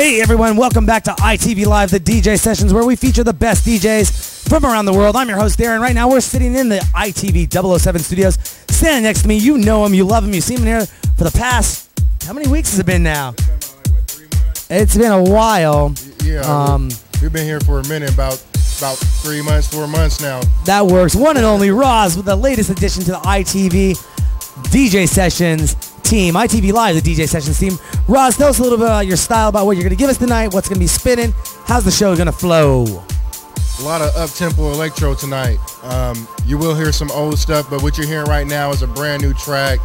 Hey everyone, welcome back to ITV Live, the DJ sessions where we feature the best DJs from around the world. I'm your host Darren. Right now we're sitting in the ITV 007 studios. Standing next to me, you know him, you love him, you've seen him here for the past, how many weeks has it been now? It's been a while. Yeah, Um, we've been here for a minute, about about three months, four months now. That works. One and only Roz with the latest addition to the ITV DJ Sessions team. ITV Live, the DJ Sessions team. Ross, tell us a little bit about your style, about what you're going to give us tonight, what's going to be spinning, how's the show going to flow? A lot of up-tempo electro tonight. Um, you will hear some old stuff, but what you're hearing right now is a brand new track.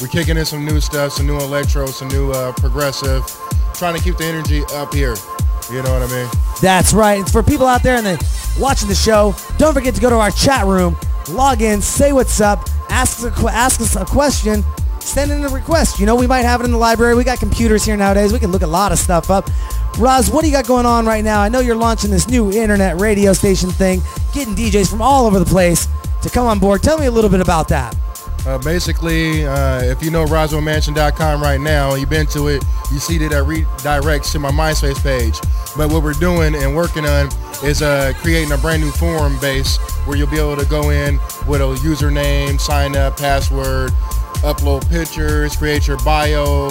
We're kicking in some new stuff, some new electro, some new uh, progressive, trying to keep the energy up here. You know what I mean? That's right. It's for people out there and then watching the show. Don't forget to go to our chat room, log in, say what's up, ask, us a, ask us a question, send in a request. You know, we might have it in the library. We got computers here nowadays. We can look a lot of stuff up. Roz, what do you got going on right now? I know you're launching this new internet radio station thing, getting DJs from all over the place to come on board. Tell me a little bit about that. Uh, basically, uh, if you know RoswellMansion.com right now, you've been to it, you see that it redirects to my MySpace page. But what we're doing and working on is uh, creating a brand new forum base where you'll be able to go in with a username, sign up, password, upload pictures, create your bio,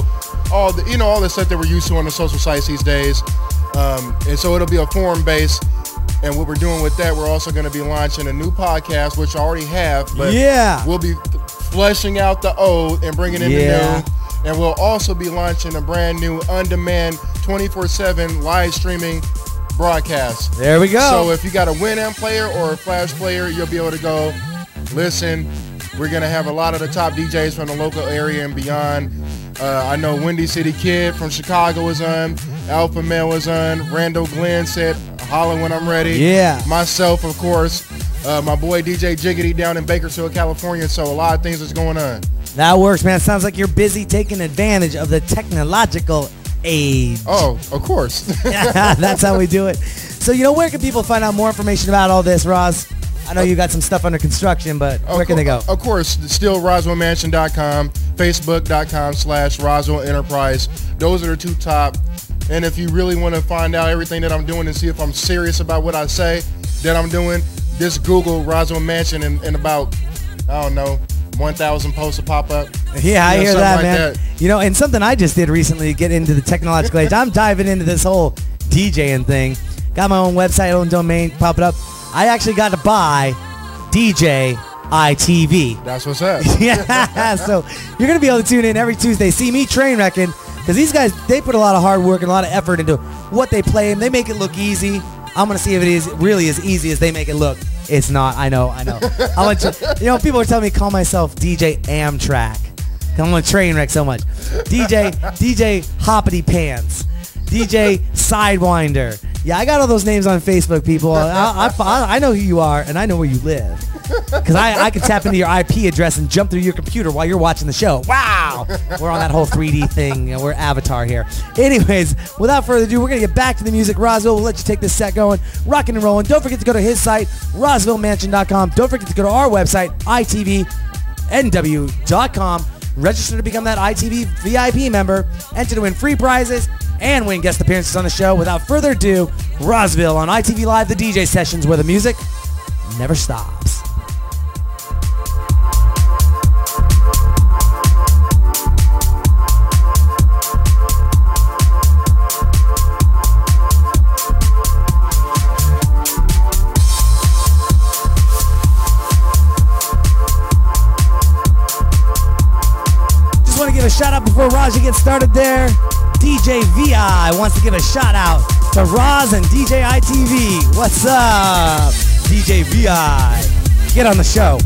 all the you know all the stuff that we're used to on the social sites these days. Um, and so it'll be a forum base. And what we're doing with that, we're also going to be launching a new podcast, which I already have, but Yeah. we'll be fleshing out the old and bringing in Yeah. the new. And we'll also be launching a brand new on-demand 24/7 live streaming broadcast. There we go. So if you got a Winamp player or a Flash player, you'll be able to go listen. We're gonna have a lot of the top DJs from the local area and beyond. Uh, I know Windy City Kid from Chicago is on. Alpha Male is on. Randall Glenn said, "Holla when I'm ready." Yeah. Myself, of course. Uh, my boy DJ Jiggity down in Bakersfield, California. So a lot of things is going on. that works, man. Sounds like you're busy taking advantage of the technological age. Oh, of course. That's how we do it. So, you know, where can people find out more information about all this, Roz? I know you got some stuff under construction, but where can they go? Of course, still RoswellMansion.com, Facebook.com slash Roswell Enterprise. Those are the two top. And if you really want to find out everything that I'm doing and see if I'm serious about what I say that I'm doing, just Google Roswell Mansion and, and about, I don't know, 1,000 posts will pop up. Yeah, I Yeah, hear that, like man. that. You know, and something I just did recently to get into the technological age. I'm diving into this whole DJing thing. Got my own website, own domain, pop it up. I actually got to buy DJ ITV. That's what's up. yeah, so you're gonna be able to tune in every Tuesday. See me train wrecking because these guys they put a lot of hard work and a lot of effort into what they play and they make it look easy. I'm gonna see if it is really as easy as they make it look. It's not. I know. I know. I want you. You know, people are telling me call myself DJ Amtrak. I'm gonna train wreck so much. DJ DJ Hoppity Pants. DJ Sidewinder. Yeah, I got all those names on Facebook, people. I, I, I know who you are, and I know where you live. Because I, I can tap into your IP address and jump through your computer while you're watching the show. Wow! We're on that whole 3D thing. We're Avatar here. Anyways, without further ado, we're going to get back to the music. Roswell will let you take this set going, rocking and rolling. Don't forget to go to his site, RoswellMansion.com. Don't forget to go to our website, ITVNW.com. Register to become that ITV VIP member. Enter to win free prizes and win guest appearances on the show. Without further ado, Roswell on ITV Live, the DJ sessions where the music never stops. Just want to give a shout out before Raja gets started there. DJ VI wants to give a shout out to Roz and DJ ITV. What's up, DJ VI? Get on the show.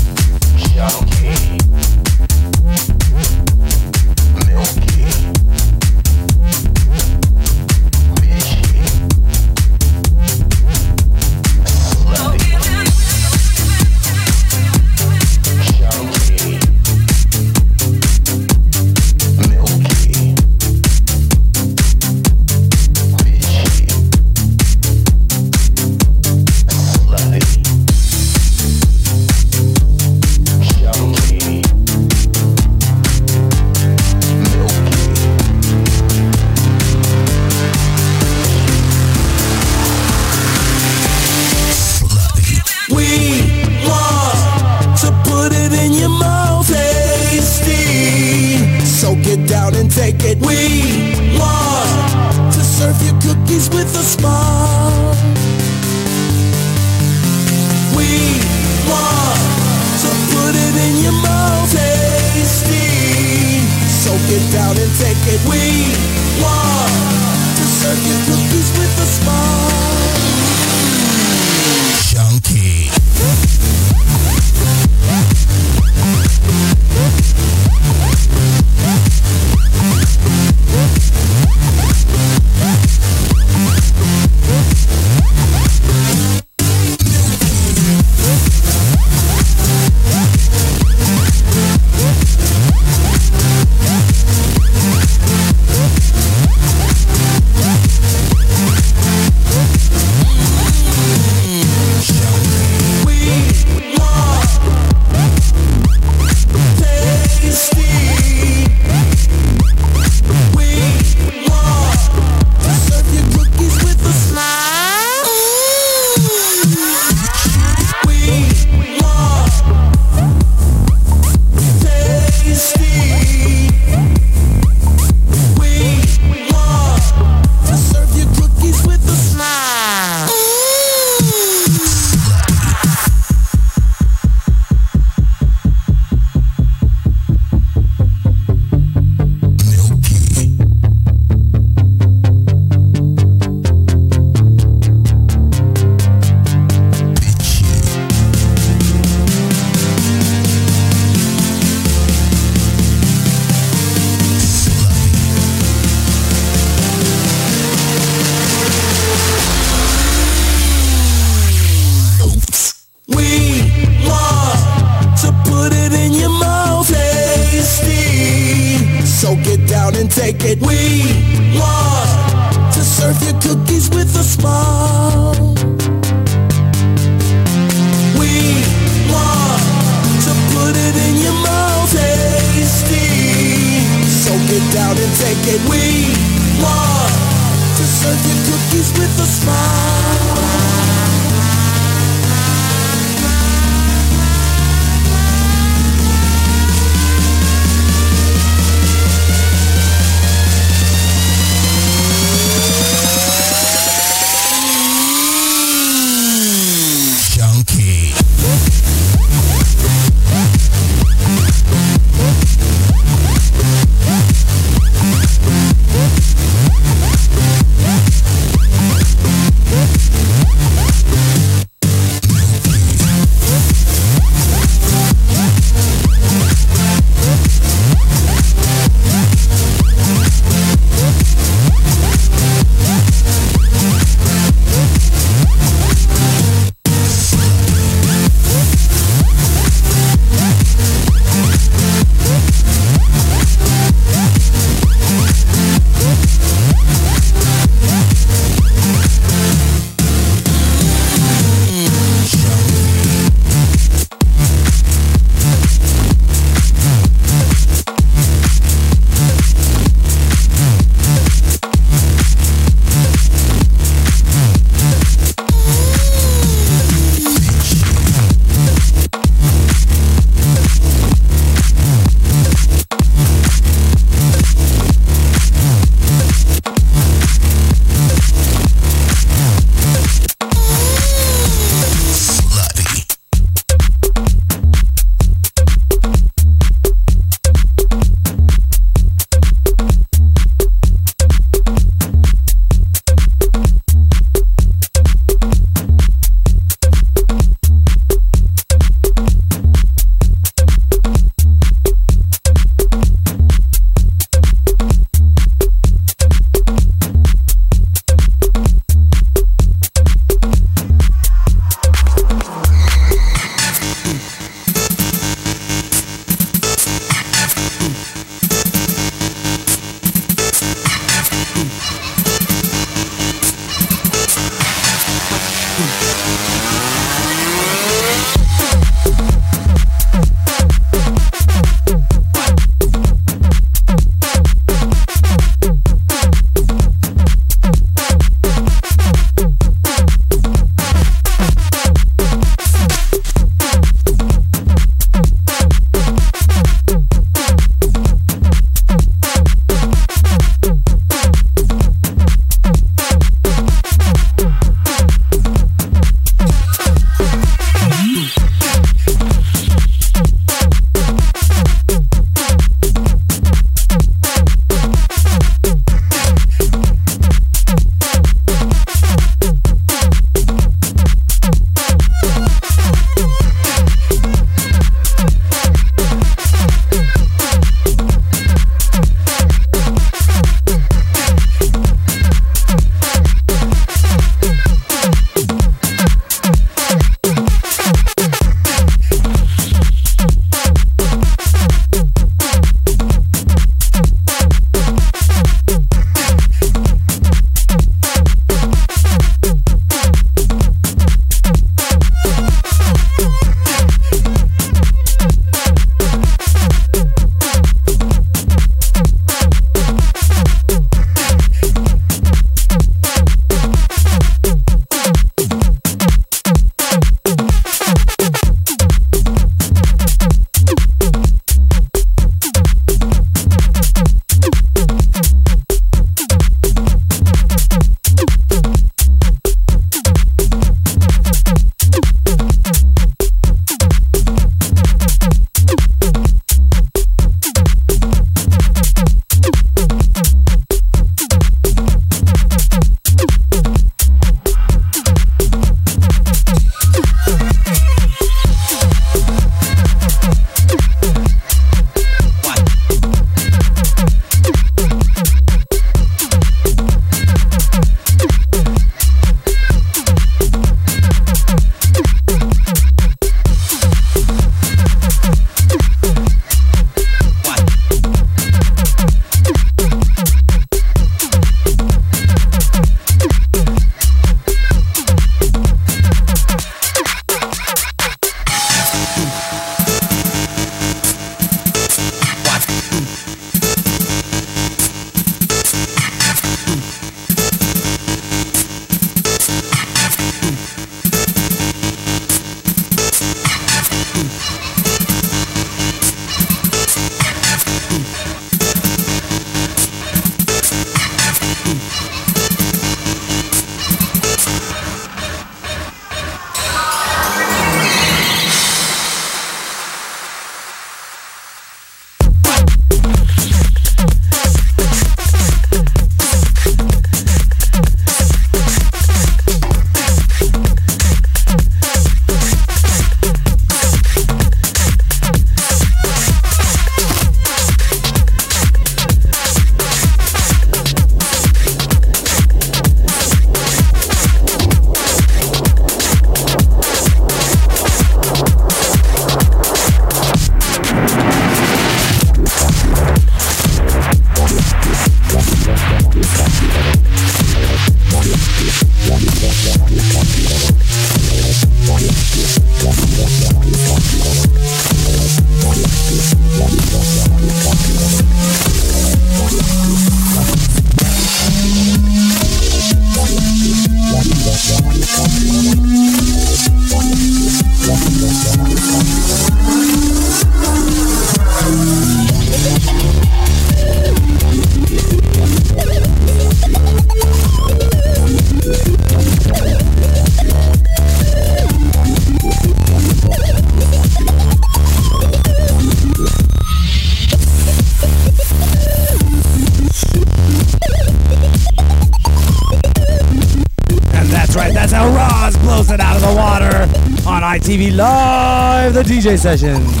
ITV Live, the DJ sessions.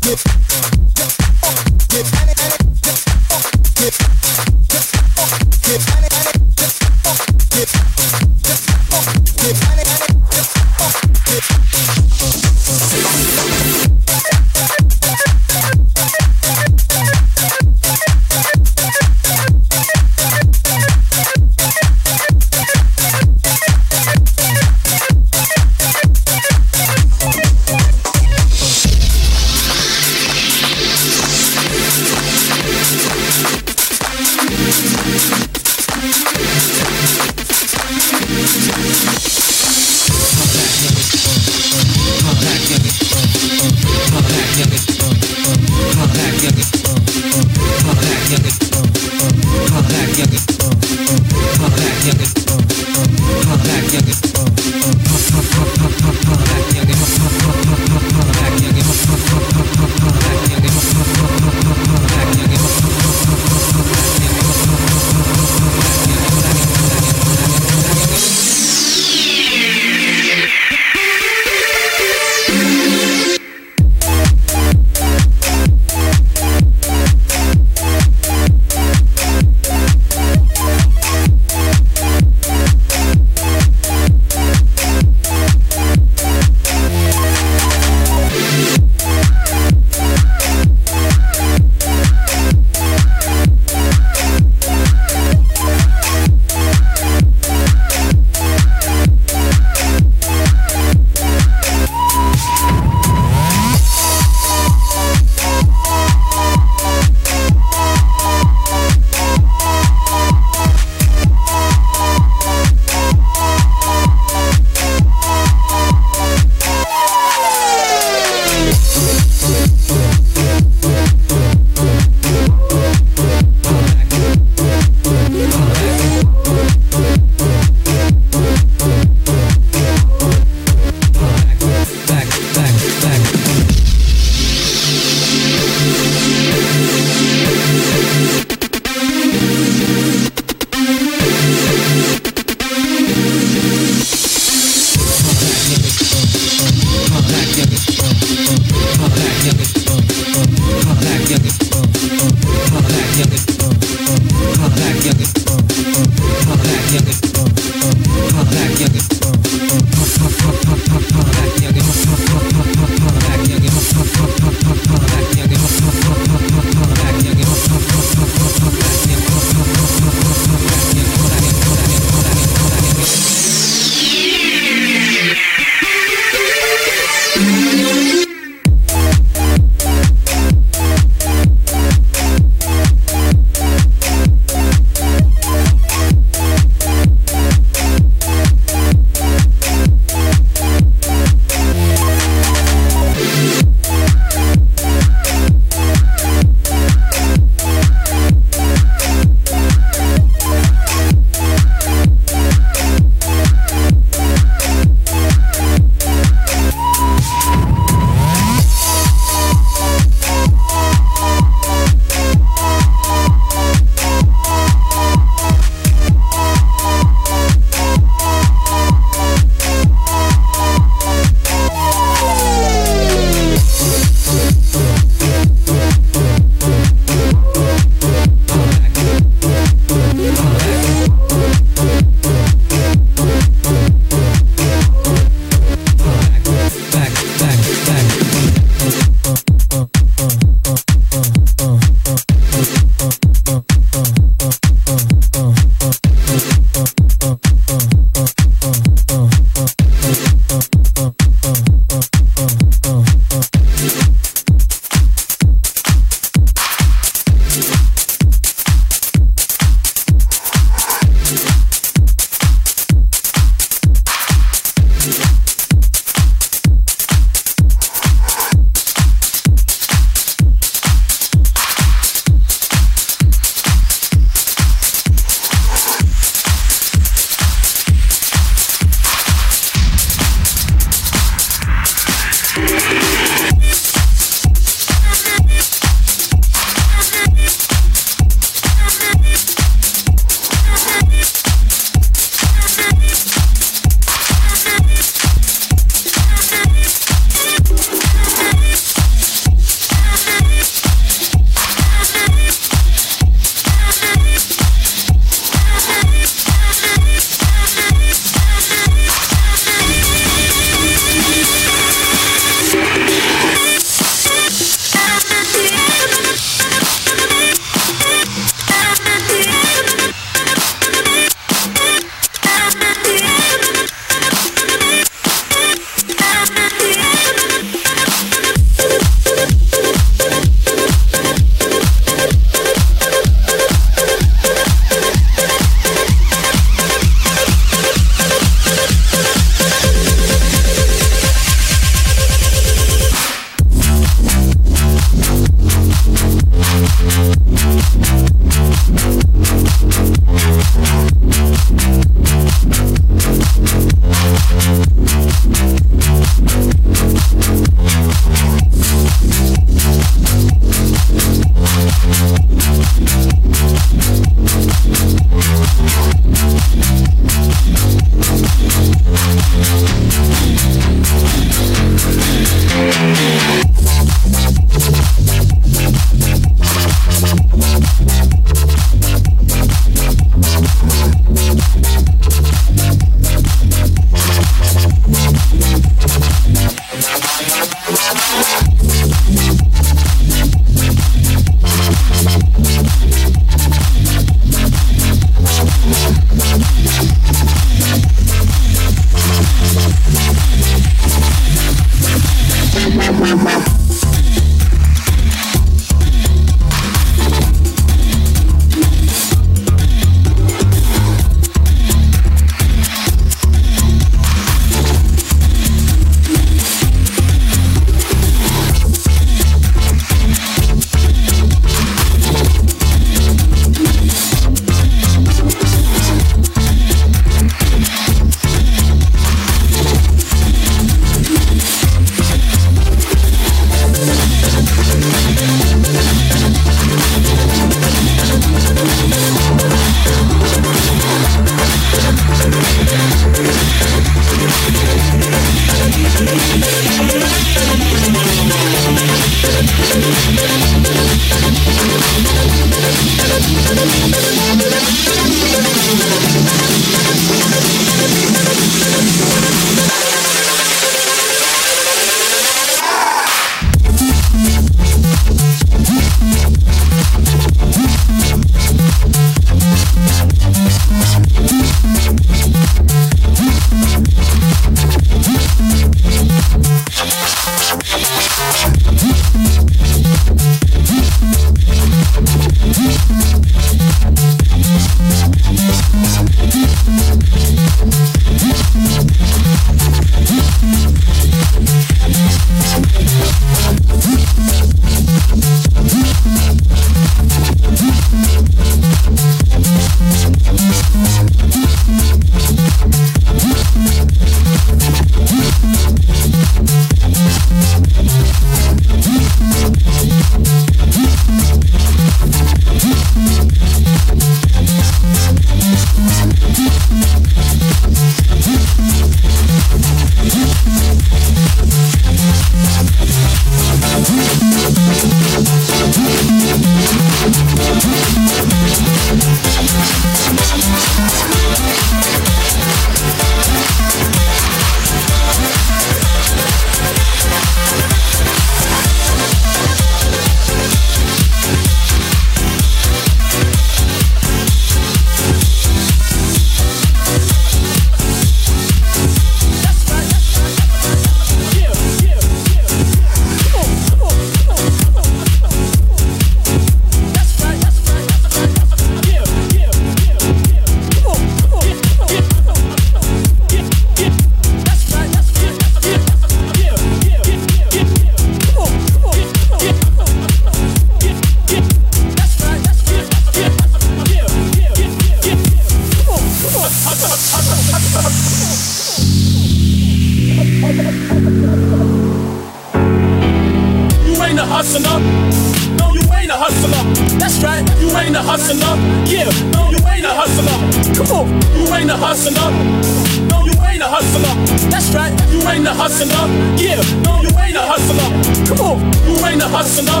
That's right, you ain't a hustler. Yeah, no, you ain't a hustler. Come on, you ain't a hustler.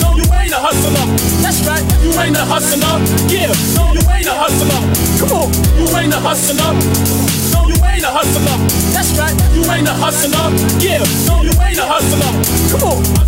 No, you ain't a hustler. That's right, you ain't a hustler. Yeah, no, you ain't a hustler. Come on, you ain't a hustler. No, you ain't a hustler. That's right, you ain't a hustler. Yeah, no, you ain't a hustler. Come on.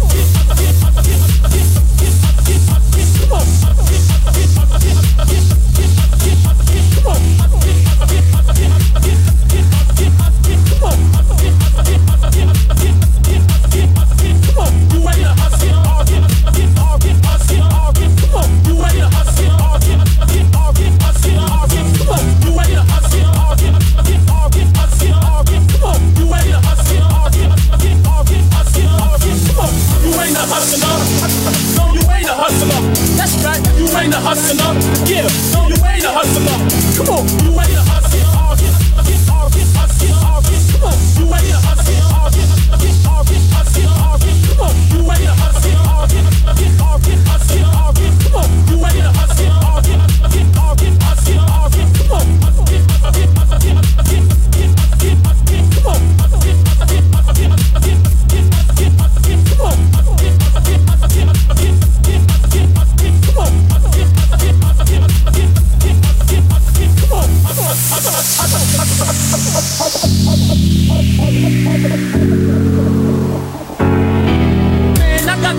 Hustler. Yeah, no, you ain't a hustler. Come on,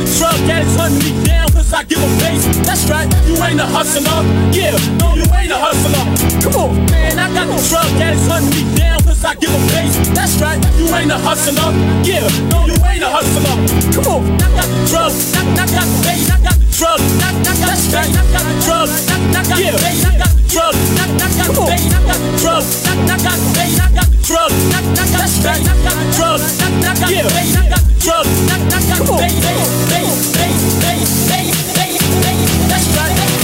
Sans téléphone mitaine the drug addicts hunting cause I give 'em face. That's right, you ain't a hustler. Yeah, no, you ain't a hustler. Come on, man, I got the drug that is hunting me down cause I give 'em face. That's right, you ain't a hustler. Yeah, no, you ain't a hustler. Come on, I got the drug, I, I got the bait, I got the drug, I, I got the bait, I got the drug, I, I got the bait, I got the drug, I, I got the bait, I got the drug, I, I got the bait, I got the drug, I, I got the bait, I got the drug, I, I got the bait, I got the drug, I, I got the bait, bait, bait, bait, bait, Let's go.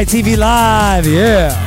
On ITV Live. Yeah.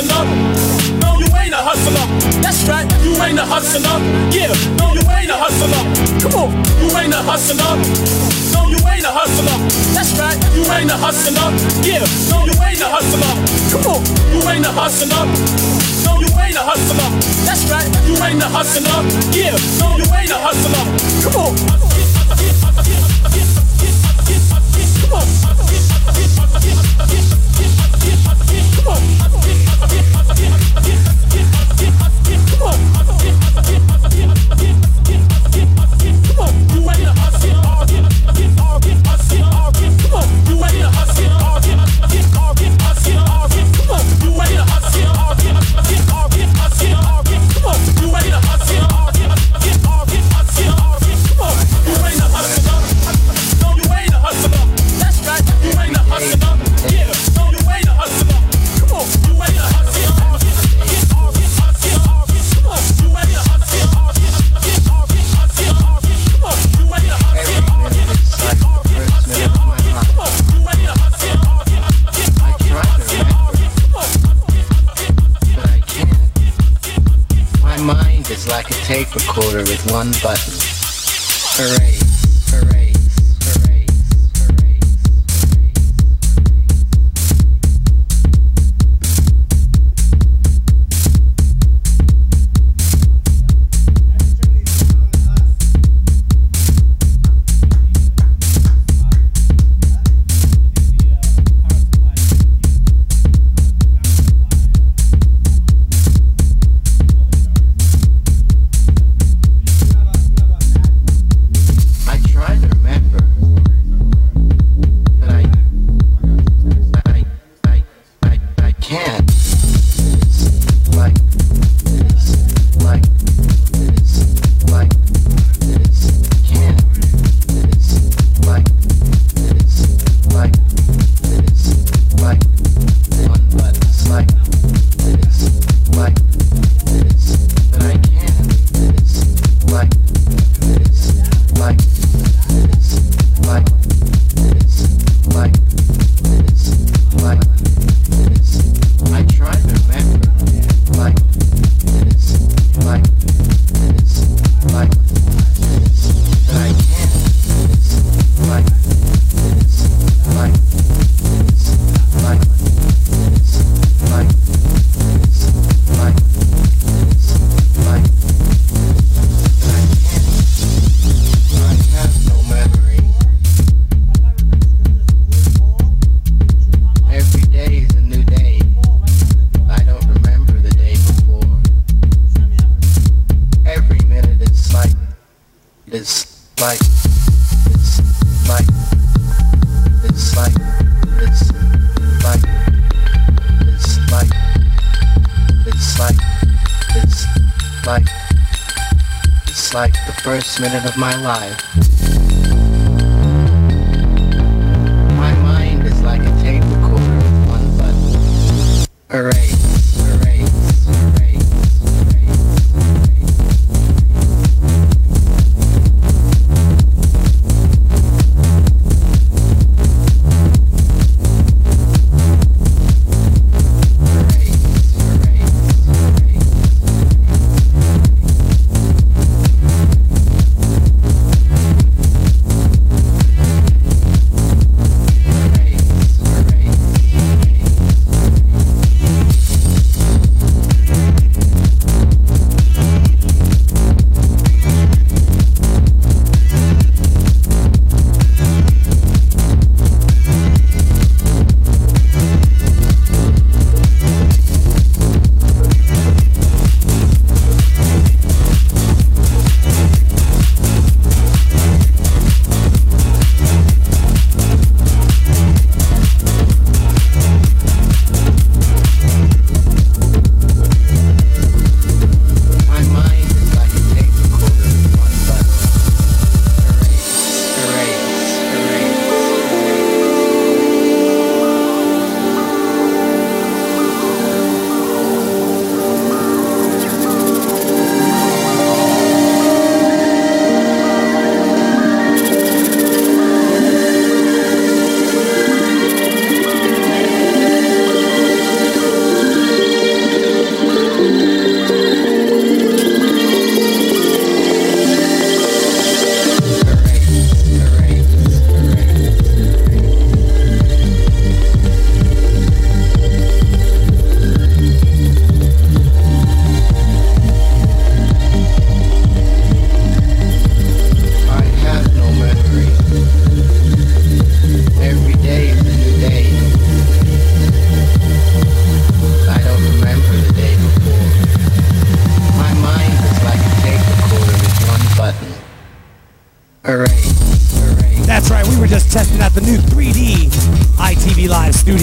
Hustler. No, you ain't a hustler. That's right, you ain't a hustler. Yeah, no, you ain't a hustler. Come on, you ain't a hustler. No, you ain't a hustler. That's right, you ain't a hustler. Yeah, no, you ain't a hustler. Come on, you ain't a hustler. No, you ain't a hustler. That's right, you ain't a hustler. Yeah, no, you ain't a hustler. Come on. My tape recorder with one button. Hooray, first minute of my life.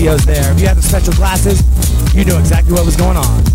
videos there. If you had the special glasses, you knew exactly what was going on.